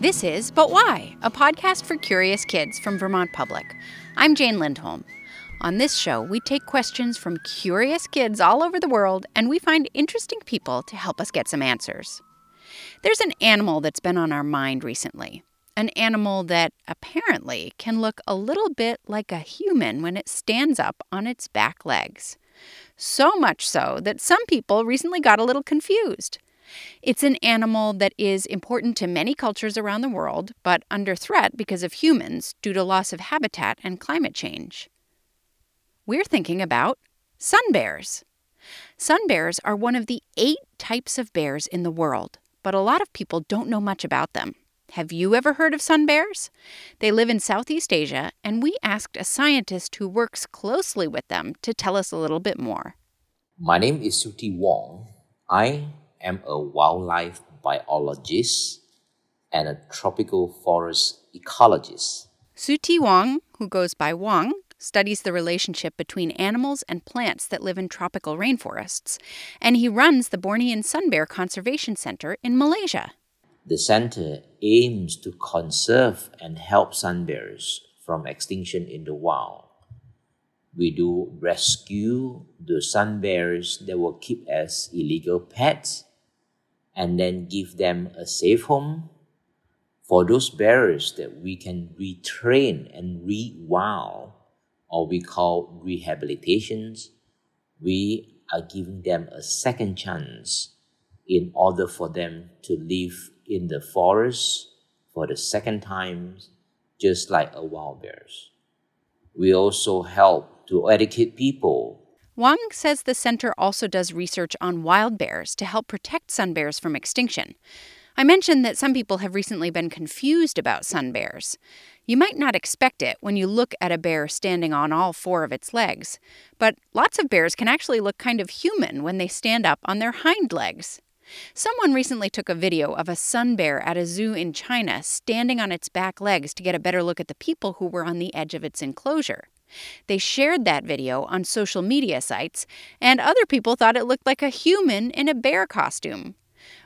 This is But Why, a podcast for curious kids from Vermont Public. I'm Jane Lindholm. On this show, we take questions from curious kids all over the world and we find interesting people to help us get some answers. There's an animal that's been on our mind recently. An animal that apparently can look a little bit like a human when it stands up on its back legs. So much so that some people recently got a little confused. It's an animal that is important to many cultures around the world, but under threat because of humans due to loss of habitat and climate change. We're thinking about sun bears. Sun bears are one of the eight types of bears in the world, but a lot of people don't know much about them. Have you ever heard of sun bears? They live in Southeast Asia, and we asked a scientist who works closely with them to tell us a little bit more. My name is Siew Te Wong. I am a wildlife biologist and a tropical forest ecologist. Siew Te Wong, who goes by Wong, studies the relationship between animals and plants that live in tropical rainforests, and he runs the Bornean Sun Bear Conservation Center in Malaysia. The center aims to conserve and help sun bears from extinction in the wild. We do rescue the sun bears that were kept as illegal pets and then give them a safe home for those bearers that we can retrain and rewild or we call rehabilitations. We are giving them a second chance in order for them to live in the forest for the second time just like a wild bears. We also help to educate people Wong says the center also does research on wild bears to help protect sun bears from extinction. I mentioned that some people have recently been confused about sun bears. You might not expect it when you look at a bear standing on all four of its legs, but lots of bears can actually look kind of human when they stand up on their hind legs. Someone recently took a video of a sun bear at a zoo in China standing on its back legs to get a better look at the people who were on the edge of its enclosure. They shared that video on social media sites, and other people thought it looked like a human in a bear costume.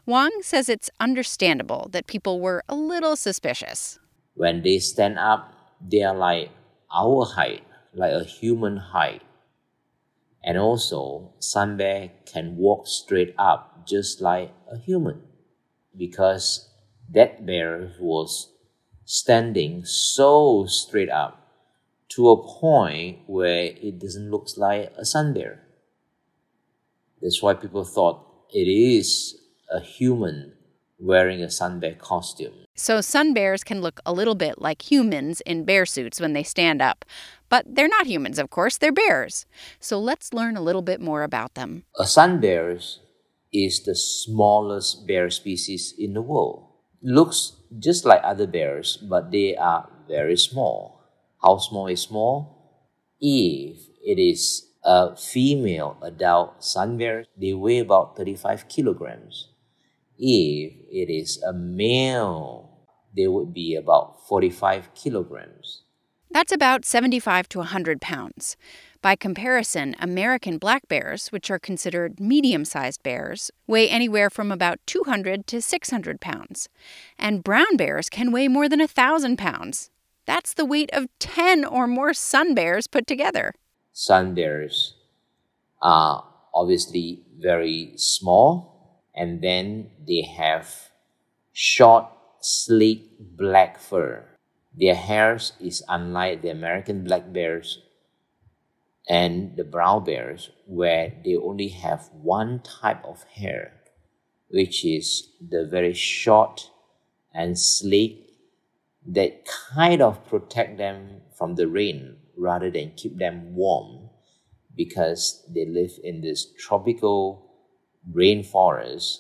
Wong says it's understandable that people were a little suspicious. When they stand up, they are like our height, like a human height. And also, sun bear can walk straight up just like a human because that bear was standing so straight up to a point where it doesn't look like a sun bear. That's why people thought it is a human wearing a sun bear costume. So sun bears can look a little bit like humans in bear suits when they stand up. But they're not humans, of course, they're bears. So let's learn a little bit more about them. A sun bear is the smallest bear species in the world. Looks just like other bears, but they are very small. How small is small? If it is a female adult sun bear, they weigh about 35 kilograms. If it is a male, they would be about 45 kilograms. That's about 75 to 100 pounds. By comparison, American black bears, which are considered medium sized bears, weigh anywhere from about 200 to 600 pounds. And brown bears can weigh more than 1,000 pounds. That's the weight of 10 or more sun bears put together. Sun bears are obviously very small, and then they have short, sleek black fur. Their hair is unlike the American black bears and the brown bears, where they only have one type of hair, which is the very short and sleek that kind of protect them from the rain rather than keep them warm because they live in this tropical rainforest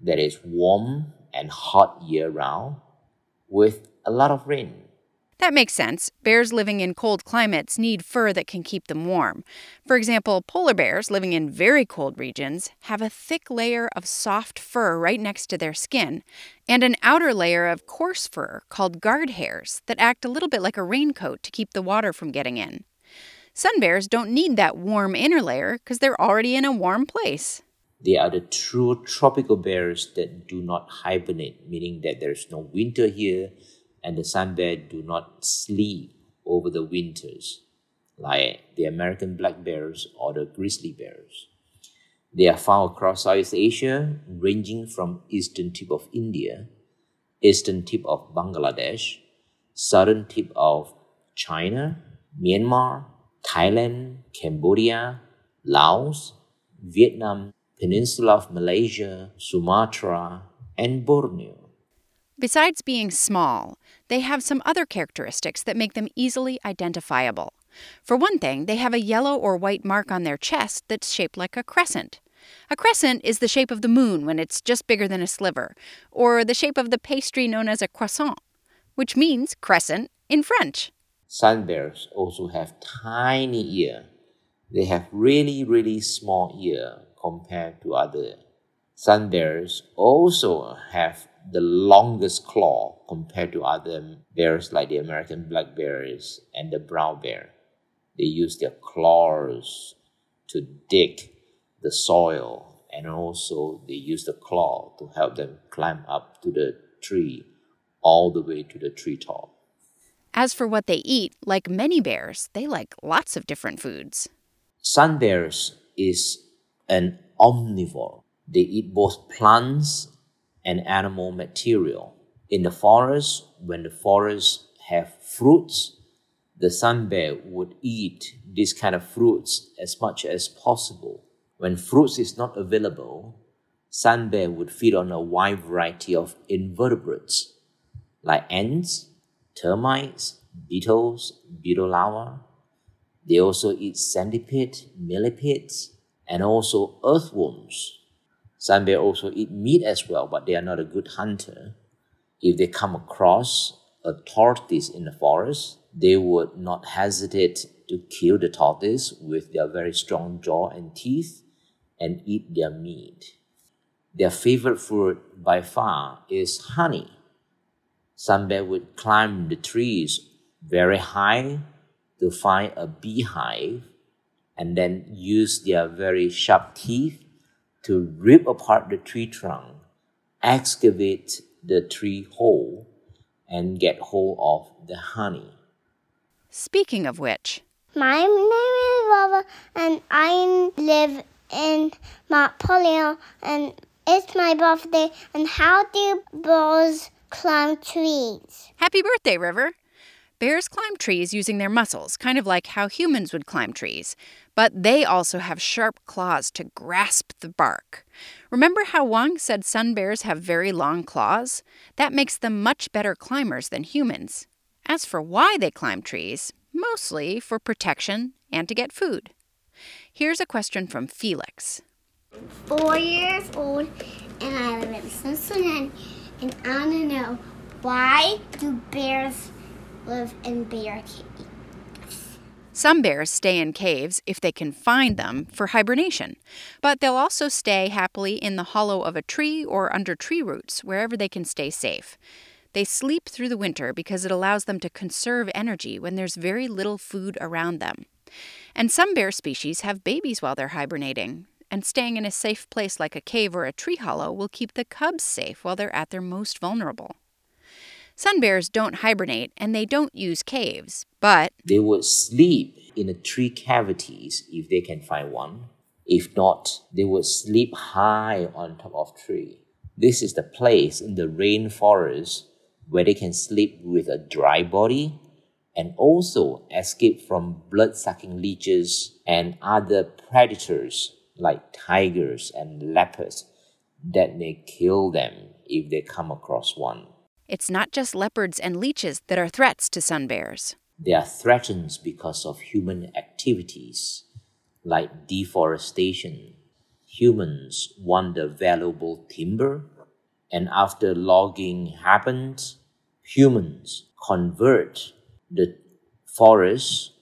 that is warm and hot year round with a lot of rain. That makes sense. Bears living in cold climates need fur that can keep them warm. For example, polar bears living in very cold regions have a thick layer of soft fur right next to their skin and an outer layer of coarse fur called guard hairs that act a little bit like a raincoat to keep the water from getting in. Sun bears don't need that warm inner layer because they're already in a warm place. They are the true tropical bears that do not hibernate, meaning that there's no winter here and the sun bear do not sleep over the winters like the American black bears or the grizzly bears. They are found across Southeast Asia, ranging from eastern tip of India, eastern tip of Bangladesh, southern tip of China, Myanmar, Thailand, Cambodia, Laos, Vietnam, Peninsula of Malaysia, Sumatra, and Borneo. Besides being small, they have some other characteristics that make them easily identifiable. For one thing, they have a yellow or white mark on their chest that's shaped like a crescent. A crescent is the shape of the moon when it's just bigger than a sliver, or the shape of the pastry known as a croissant, which means crescent in French. Sun bears also have tiny ear. They have really, really small ear compared to other. Sun bears also have the longest claw compared to other bears like the American black bears and the brown bear. They use their claws to dig the soil and also they use the claw to help them climb up to the tree all the way to the treetop. As for what they eat, like many bears, they like lots of different foods. Sun bears is an omnivore. They eat both plants and animal material. In the forest, when the forests have fruits, the sun bear would eat this kind of fruits as much as possible. When fruits is not available, sun bear would feed on a wide variety of invertebrates like ants, termites, beetles, beetle larvae. They also eat centipede, millipedes, and also earthworms. Sun bear also eat meat as well, but they are not a good hunter. If they come across a tortoise in the forest, they would not hesitate to kill the tortoise with their very strong jaw and teeth and eat their meat. Their favorite food by far is honey. Sun bear would climb the trees very high to find a beehive and then use their very sharp teeth to rip apart the tree trunk, excavate the tree hole, and get hold of the honey. Speaking of which, my name is Robert, and I live in Montpelier, and it's my birthday. And how do birds climb trees? Happy birthday, River! Bears climb trees using their muscles, kind of like how humans would climb trees, but they also have sharp claws to grasp the bark. Remember how Wong said sun bears have very long claws? That makes them much better climbers than humans. As for why they climb trees, mostly for protection and to get food. Here's a question from Felix. Four years old, and I live in Cincinnati, and I want to know why do bears live in bear caves. Some bears stay in caves if they can find them for hibernation, but they'll also stay happily in the hollow of a tree or under tree roots wherever they can stay safe. They sleep through the winter because it allows them to conserve energy when there's very little food around them. And some bear species have babies while they're hibernating, and staying in a safe place like a cave or a tree hollow will keep the cubs safe while they're at their most vulnerable. Sun bears don't hibernate and they don't use caves, but they would sleep in the tree cavities if they can find one. If not, they would sleep high on top of tree. This is the place in the rainforest where they can sleep with a dry body and also escape from blood sucking leeches and other predators like tigers and leopards that may kill them if they come across one. It's not just leopards and leeches that are threats to sun bears. They are threatened because of human activities like deforestation. Humans want the valuable timber, and after logging happens, humans convert the forest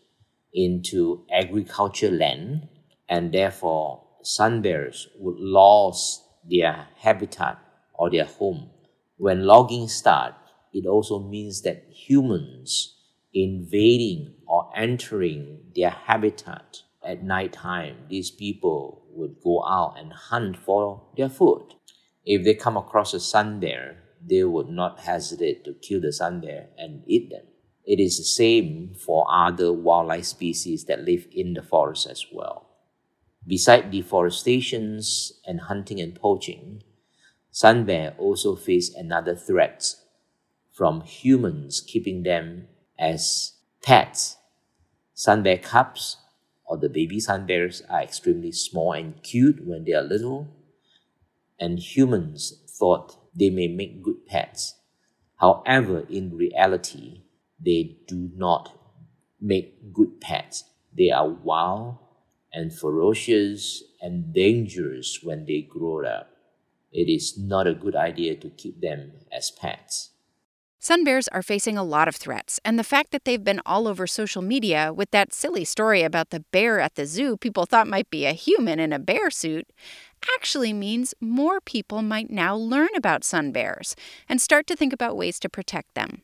into agriculture land, and therefore sun bears would lose their habitat or their home. When logging starts, it also means that humans invading or entering their habitat at night time, these people would go out and hunt for their food. If they come across a sun bear, they would not hesitate to kill the sun bear and eat them. It is the same for other wildlife species that live in the forest as well. Besides deforestation and hunting and poaching, sun bear also face another threat from humans keeping them as pets. Sun bear cubs or the baby sun bears are extremely small and cute when they are little, and humans thought they may make good pets. However, in reality, they do not make good pets. They are wild and ferocious and dangerous when they grow up. It is not a good idea to keep them as pets. Sun bears are facing a lot of threats, and the fact that they've been all over social media with that silly story about the bear at the zoo people thought might be a human in a bear suit actually means more people might now learn about sun bears and start to think about ways to protect them.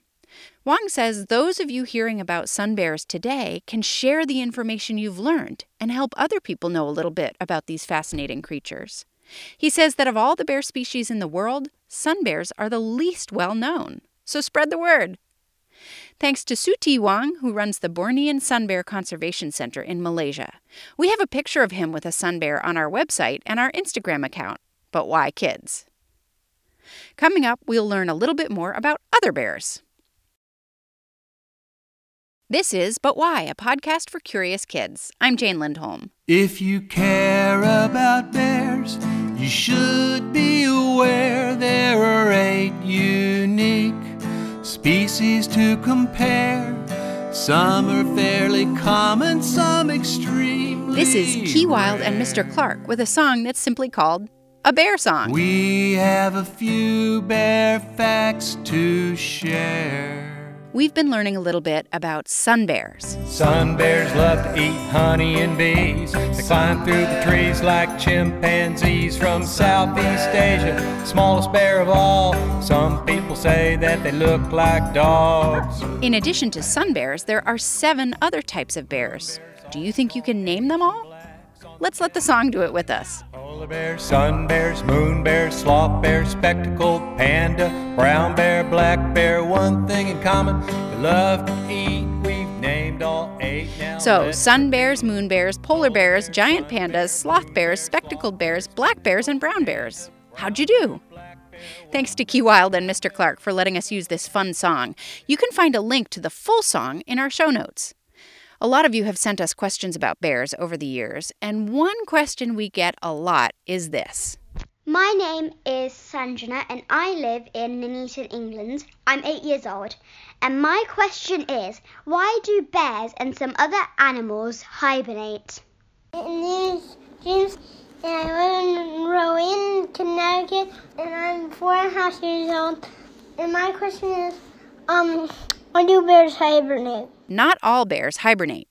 Wong says those of you hearing about sun bears today can share the information you've learned and help other people know a little bit about these fascinating creatures. He says that of all the bear species in the world, sun bears are the least well known. So spread the word. Thanks to Siew Te Wong, who runs the Bornean Sun Bear Conservation Center in Malaysia. We have a picture of him with a sun bear on our website and our Instagram account. But why kids? Coming up, we'll learn a little bit more about other bears. This is But Why, a podcast for curious kids. I'm Jane Lindholm. If you care about bears, you should be aware there are eight unique species to compare. Some are fairly common, some extremely. This is Key Wilde and Mr. Clarke with a song that's simply called a bear song. We have a few bear facts to share. We've been learning a little bit about sun bears. Sun bears love to eat honey and bees. They climb through the trees like chimpanzees from Southeast Asia. Smallest bear of all. Some people say that they look like dogs. In addition to sun bears, there are seven other types of bears. Do you think you can name them all? Let's let the song do it with us. Polar bear, sun bears, moon bear, sloth bear, spectacled panda, brown bear, black bear. One thing in common, they love to eat. We've named all eight now. So, sun bears, moon bears, polar bears, giant pandas, sloth bears, spectacled bears, black bears, and brown bears. How'd you do? Thanks to Key Wilde and Mr. Clarke for letting us use this fun song. You can find a link to the full song in our show notes. A lot of you have sent us questions about bears over the years, and one question we get a lot is this. My name is Sanjana and I live in Nuneaton, England. I'm eight years old. And my question is why do bears and some other animals hibernate? My name is James and I live in Rowan, Connecticut and I'm four and a half years old. And my question is um, why do bears hibernate? Not all bears hibernate.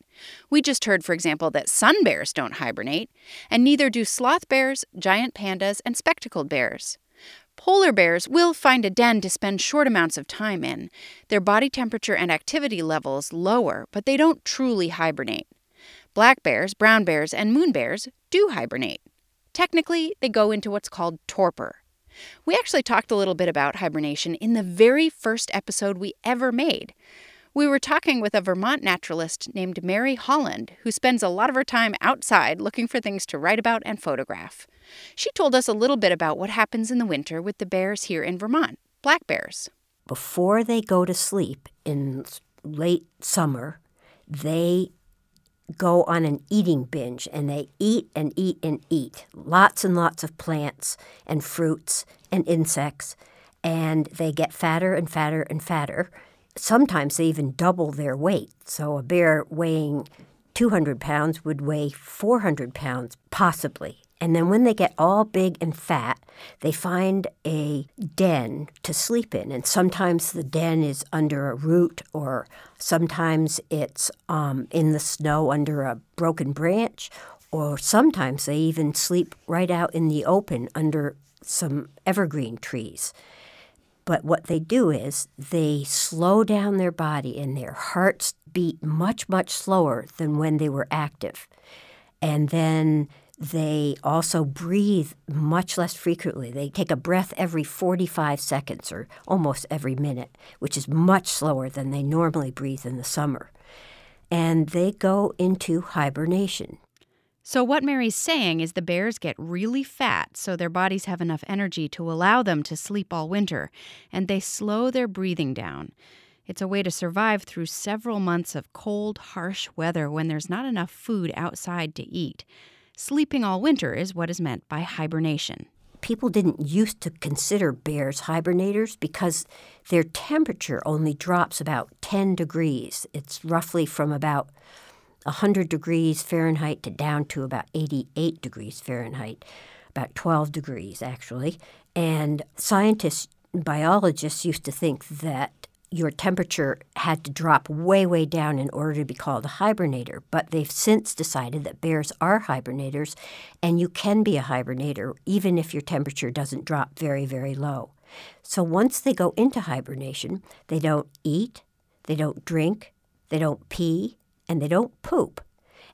We just heard, for example, that sun bears don't hibernate, and neither do sloth bears, giant pandas, and spectacled bears. Polar bears will find a den to spend short amounts of time in. Their body temperature and activity levels lower, but they don't truly hibernate. Black bears, brown bears, and moon bears do hibernate. Technically, they go into what's called torpor. We actually talked a little bit about hibernation in the very first episode we ever made. We were talking with a Vermont naturalist named Mary Holland, who spends a lot of her time outside looking for things to write about and photograph. She told us a little bit about what happens in the winter with the bears here in Vermont, black bears. before they go to sleep in late summer, they go on an eating binge and they eat and eat and eat lots and lots of plants and fruits and insects and they get fatter and fatter and fatter sometimes they even double their weight. So a bear weighing 200 pounds would weigh 400 pounds, possibly. And then when they get all big and fat, they find a den to sleep in. And sometimes the den is under a root, or sometimes it's um, in the snow under a broken branch, or sometimes they even sleep right out in the open under some evergreen trees. But what they do is they slow down their body and their hearts beat much, much slower than when they were active. And then they also breathe much less frequently. They take a breath every 45 seconds or almost every minute, which is much slower than they normally breathe in the summer. And they go into hibernation. So, what Mary's saying is the bears get really fat so their bodies have enough energy to allow them to sleep all winter, and they slow their breathing down. It's a way to survive through several months of cold, harsh weather when there's not enough food outside to eat. Sleeping all winter is what is meant by hibernation. People didn't used to consider bears hibernators because their temperature only drops about 10 degrees. It's roughly from about 100 degrees Fahrenheit to down to about 88 degrees Fahrenheit, about 12 degrees actually. And scientists, biologists used to think that your temperature had to drop way, way down in order to be called a hibernator. But they've since decided that bears are hibernators, and you can be a hibernator even if your temperature doesn't drop very, very low. So once they go into hibernation, they don't eat, they don't drink, they don't pee, and they don't poop.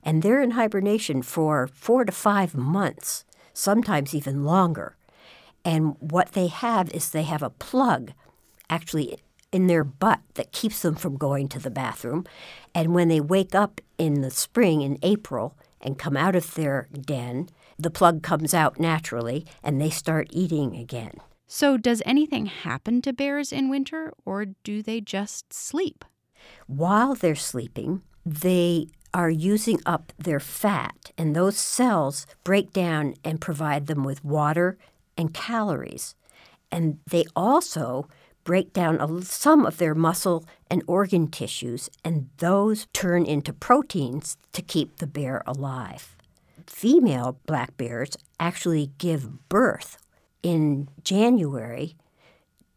And they're in hibernation for four to five months, sometimes even longer. And what they have is they have a plug actually in their butt that keeps them from going to the bathroom. And when they wake up in the spring, in April, and come out of their den, the plug comes out naturally and they start eating again. So, does anything happen to bears in winter, or do they just sleep? While they're sleeping, they are using up their fat, and those cells break down and provide them with water and calories. And they also break down some of their muscle and organ tissues, and those turn into proteins to keep the bear alive. Female black bears actually give birth in January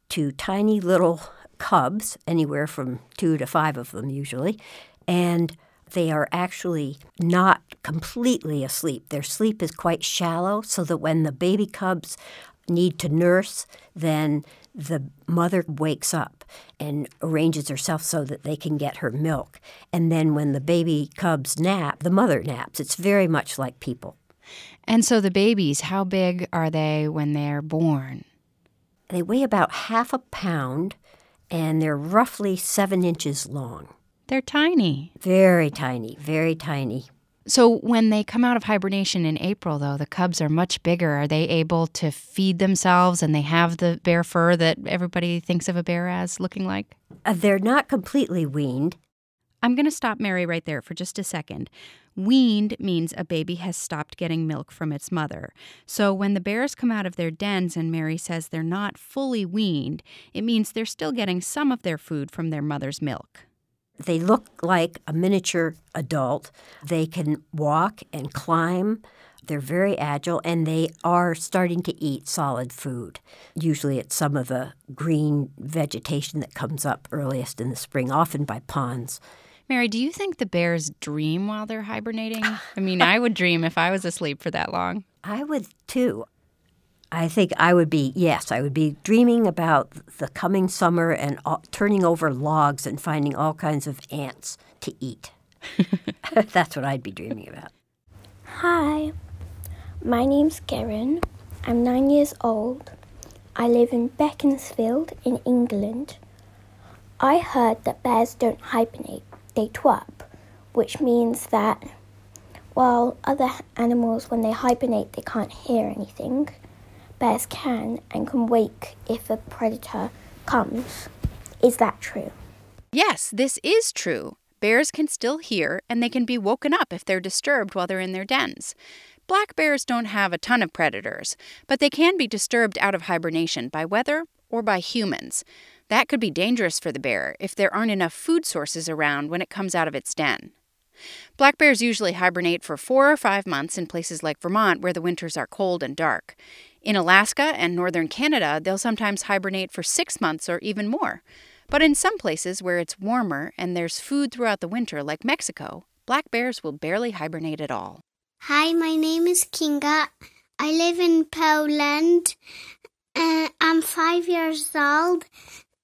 to tiny little cubs, anywhere from two to five of them usually, and they are actually not completely asleep. Their sleep is quite shallow, so that when the baby cubs need to nurse, then the mother wakes up and arranges herself so that they can get her milk. And then when the baby cubs nap, the mother naps. It's very much like people. And so the babies, how big are they when they're born? They weigh about half a pound and they're roughly seven inches long. They're tiny. Very tiny, very tiny. So when they come out of hibernation in April, though, the cubs are much bigger. Are they able to feed themselves and they have the bear fur that everybody thinks of a bear as looking like? Uh, they're not completely weaned. I'm going to stop Mary right there for just a second. Weaned means a baby has stopped getting milk from its mother. So when the bears come out of their dens and Mary says they're not fully weaned, it means they're still getting some of their food from their mother's milk. They look like a miniature adult. They can walk and climb. They're very agile and they are starting to eat solid food. Usually it's some of the green vegetation that comes up earliest in the spring, often by ponds. Mary, do you think the bears dream while they're hibernating? I mean, I would dream if I was asleep for that long. I would too. I think I would be, yes, I would be dreaming about the coming summer and all, turning over logs and finding all kinds of ants to eat. That's what I'd be dreaming about. Hi, my name's Karen. I'm nine years old. I live in Beaconsfield in England. I heard that bears don't hibernate, they twirp, which means that while other animals, when they hibernate, they can't hear anything bears can and can wake if a predator comes. Is that true? Yes, this is true. Bears can still hear and they can be woken up if they're disturbed while they're in their dens. Black bears don't have a ton of predators, but they can be disturbed out of hibernation by weather or by humans. That could be dangerous for the bear if there aren't enough food sources around when it comes out of its den. Black bears usually hibernate for four or five months in places like Vermont where the winters are cold and dark. In Alaska and northern Canada, they'll sometimes hibernate for six months or even more. But in some places where it's warmer and there's food throughout the winter, like Mexico, black bears will barely hibernate at all. Hi, my name is Kinga. I live in Poland. Uh, I'm five years old.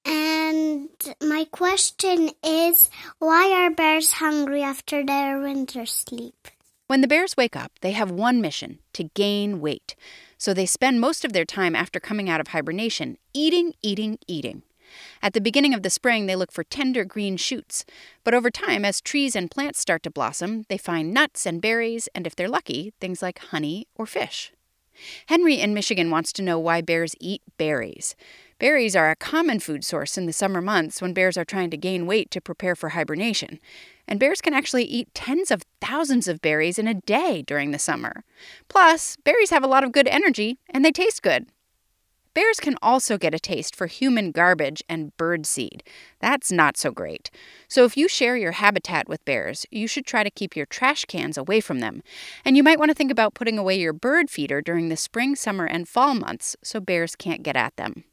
And my question is why are bears hungry after their winter sleep? When the bears wake up, they have one mission to gain weight. So they spend most of their time after coming out of hibernation eating, eating, eating. At the beginning of the spring, they look for tender green shoots. But over time, as trees and plants start to blossom, they find nuts and berries, and if they're lucky, things like honey or fish. Henry in Michigan wants to know why bears eat berries. Berries are a common food source in the summer months when bears are trying to gain weight to prepare for hibernation. And bears can actually eat tens of thousands of berries in a day during the summer. Plus, berries have a lot of good energy and they taste good. Bears can also get a taste for human garbage and bird seed. That's not so great. So, if you share your habitat with bears, you should try to keep your trash cans away from them. And you might want to think about putting away your bird feeder during the spring, summer, and fall months so bears can't get at them.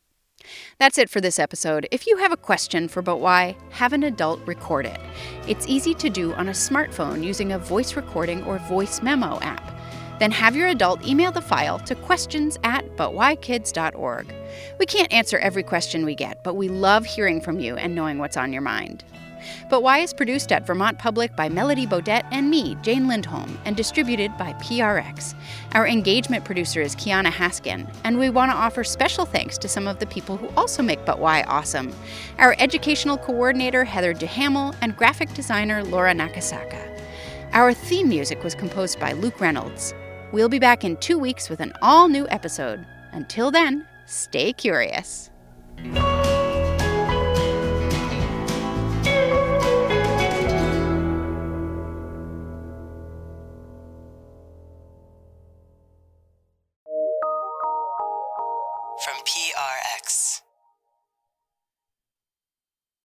That's it for this episode. If you have a question for But Why, have an adult record it. It's easy to do on a smartphone using a voice recording or voice memo app. Then have your adult email the file to questions at butwhykids.org. We can't answer every question we get, but we love hearing from you and knowing what's on your mind. But Why is produced at Vermont Public by Melody Bodette and me, Jane Lindholm, and distributed by PRX. Our engagement producer is Kiana Haskin, and we want to offer special thanks to some of the people who also make But Why awesome. Our educational coordinator, Heather DeHamel, and graphic designer, Laura Nakasaka. Our theme music was composed by Luke Reynolds. We'll be back in two weeks with an all new episode. Until then, stay curious.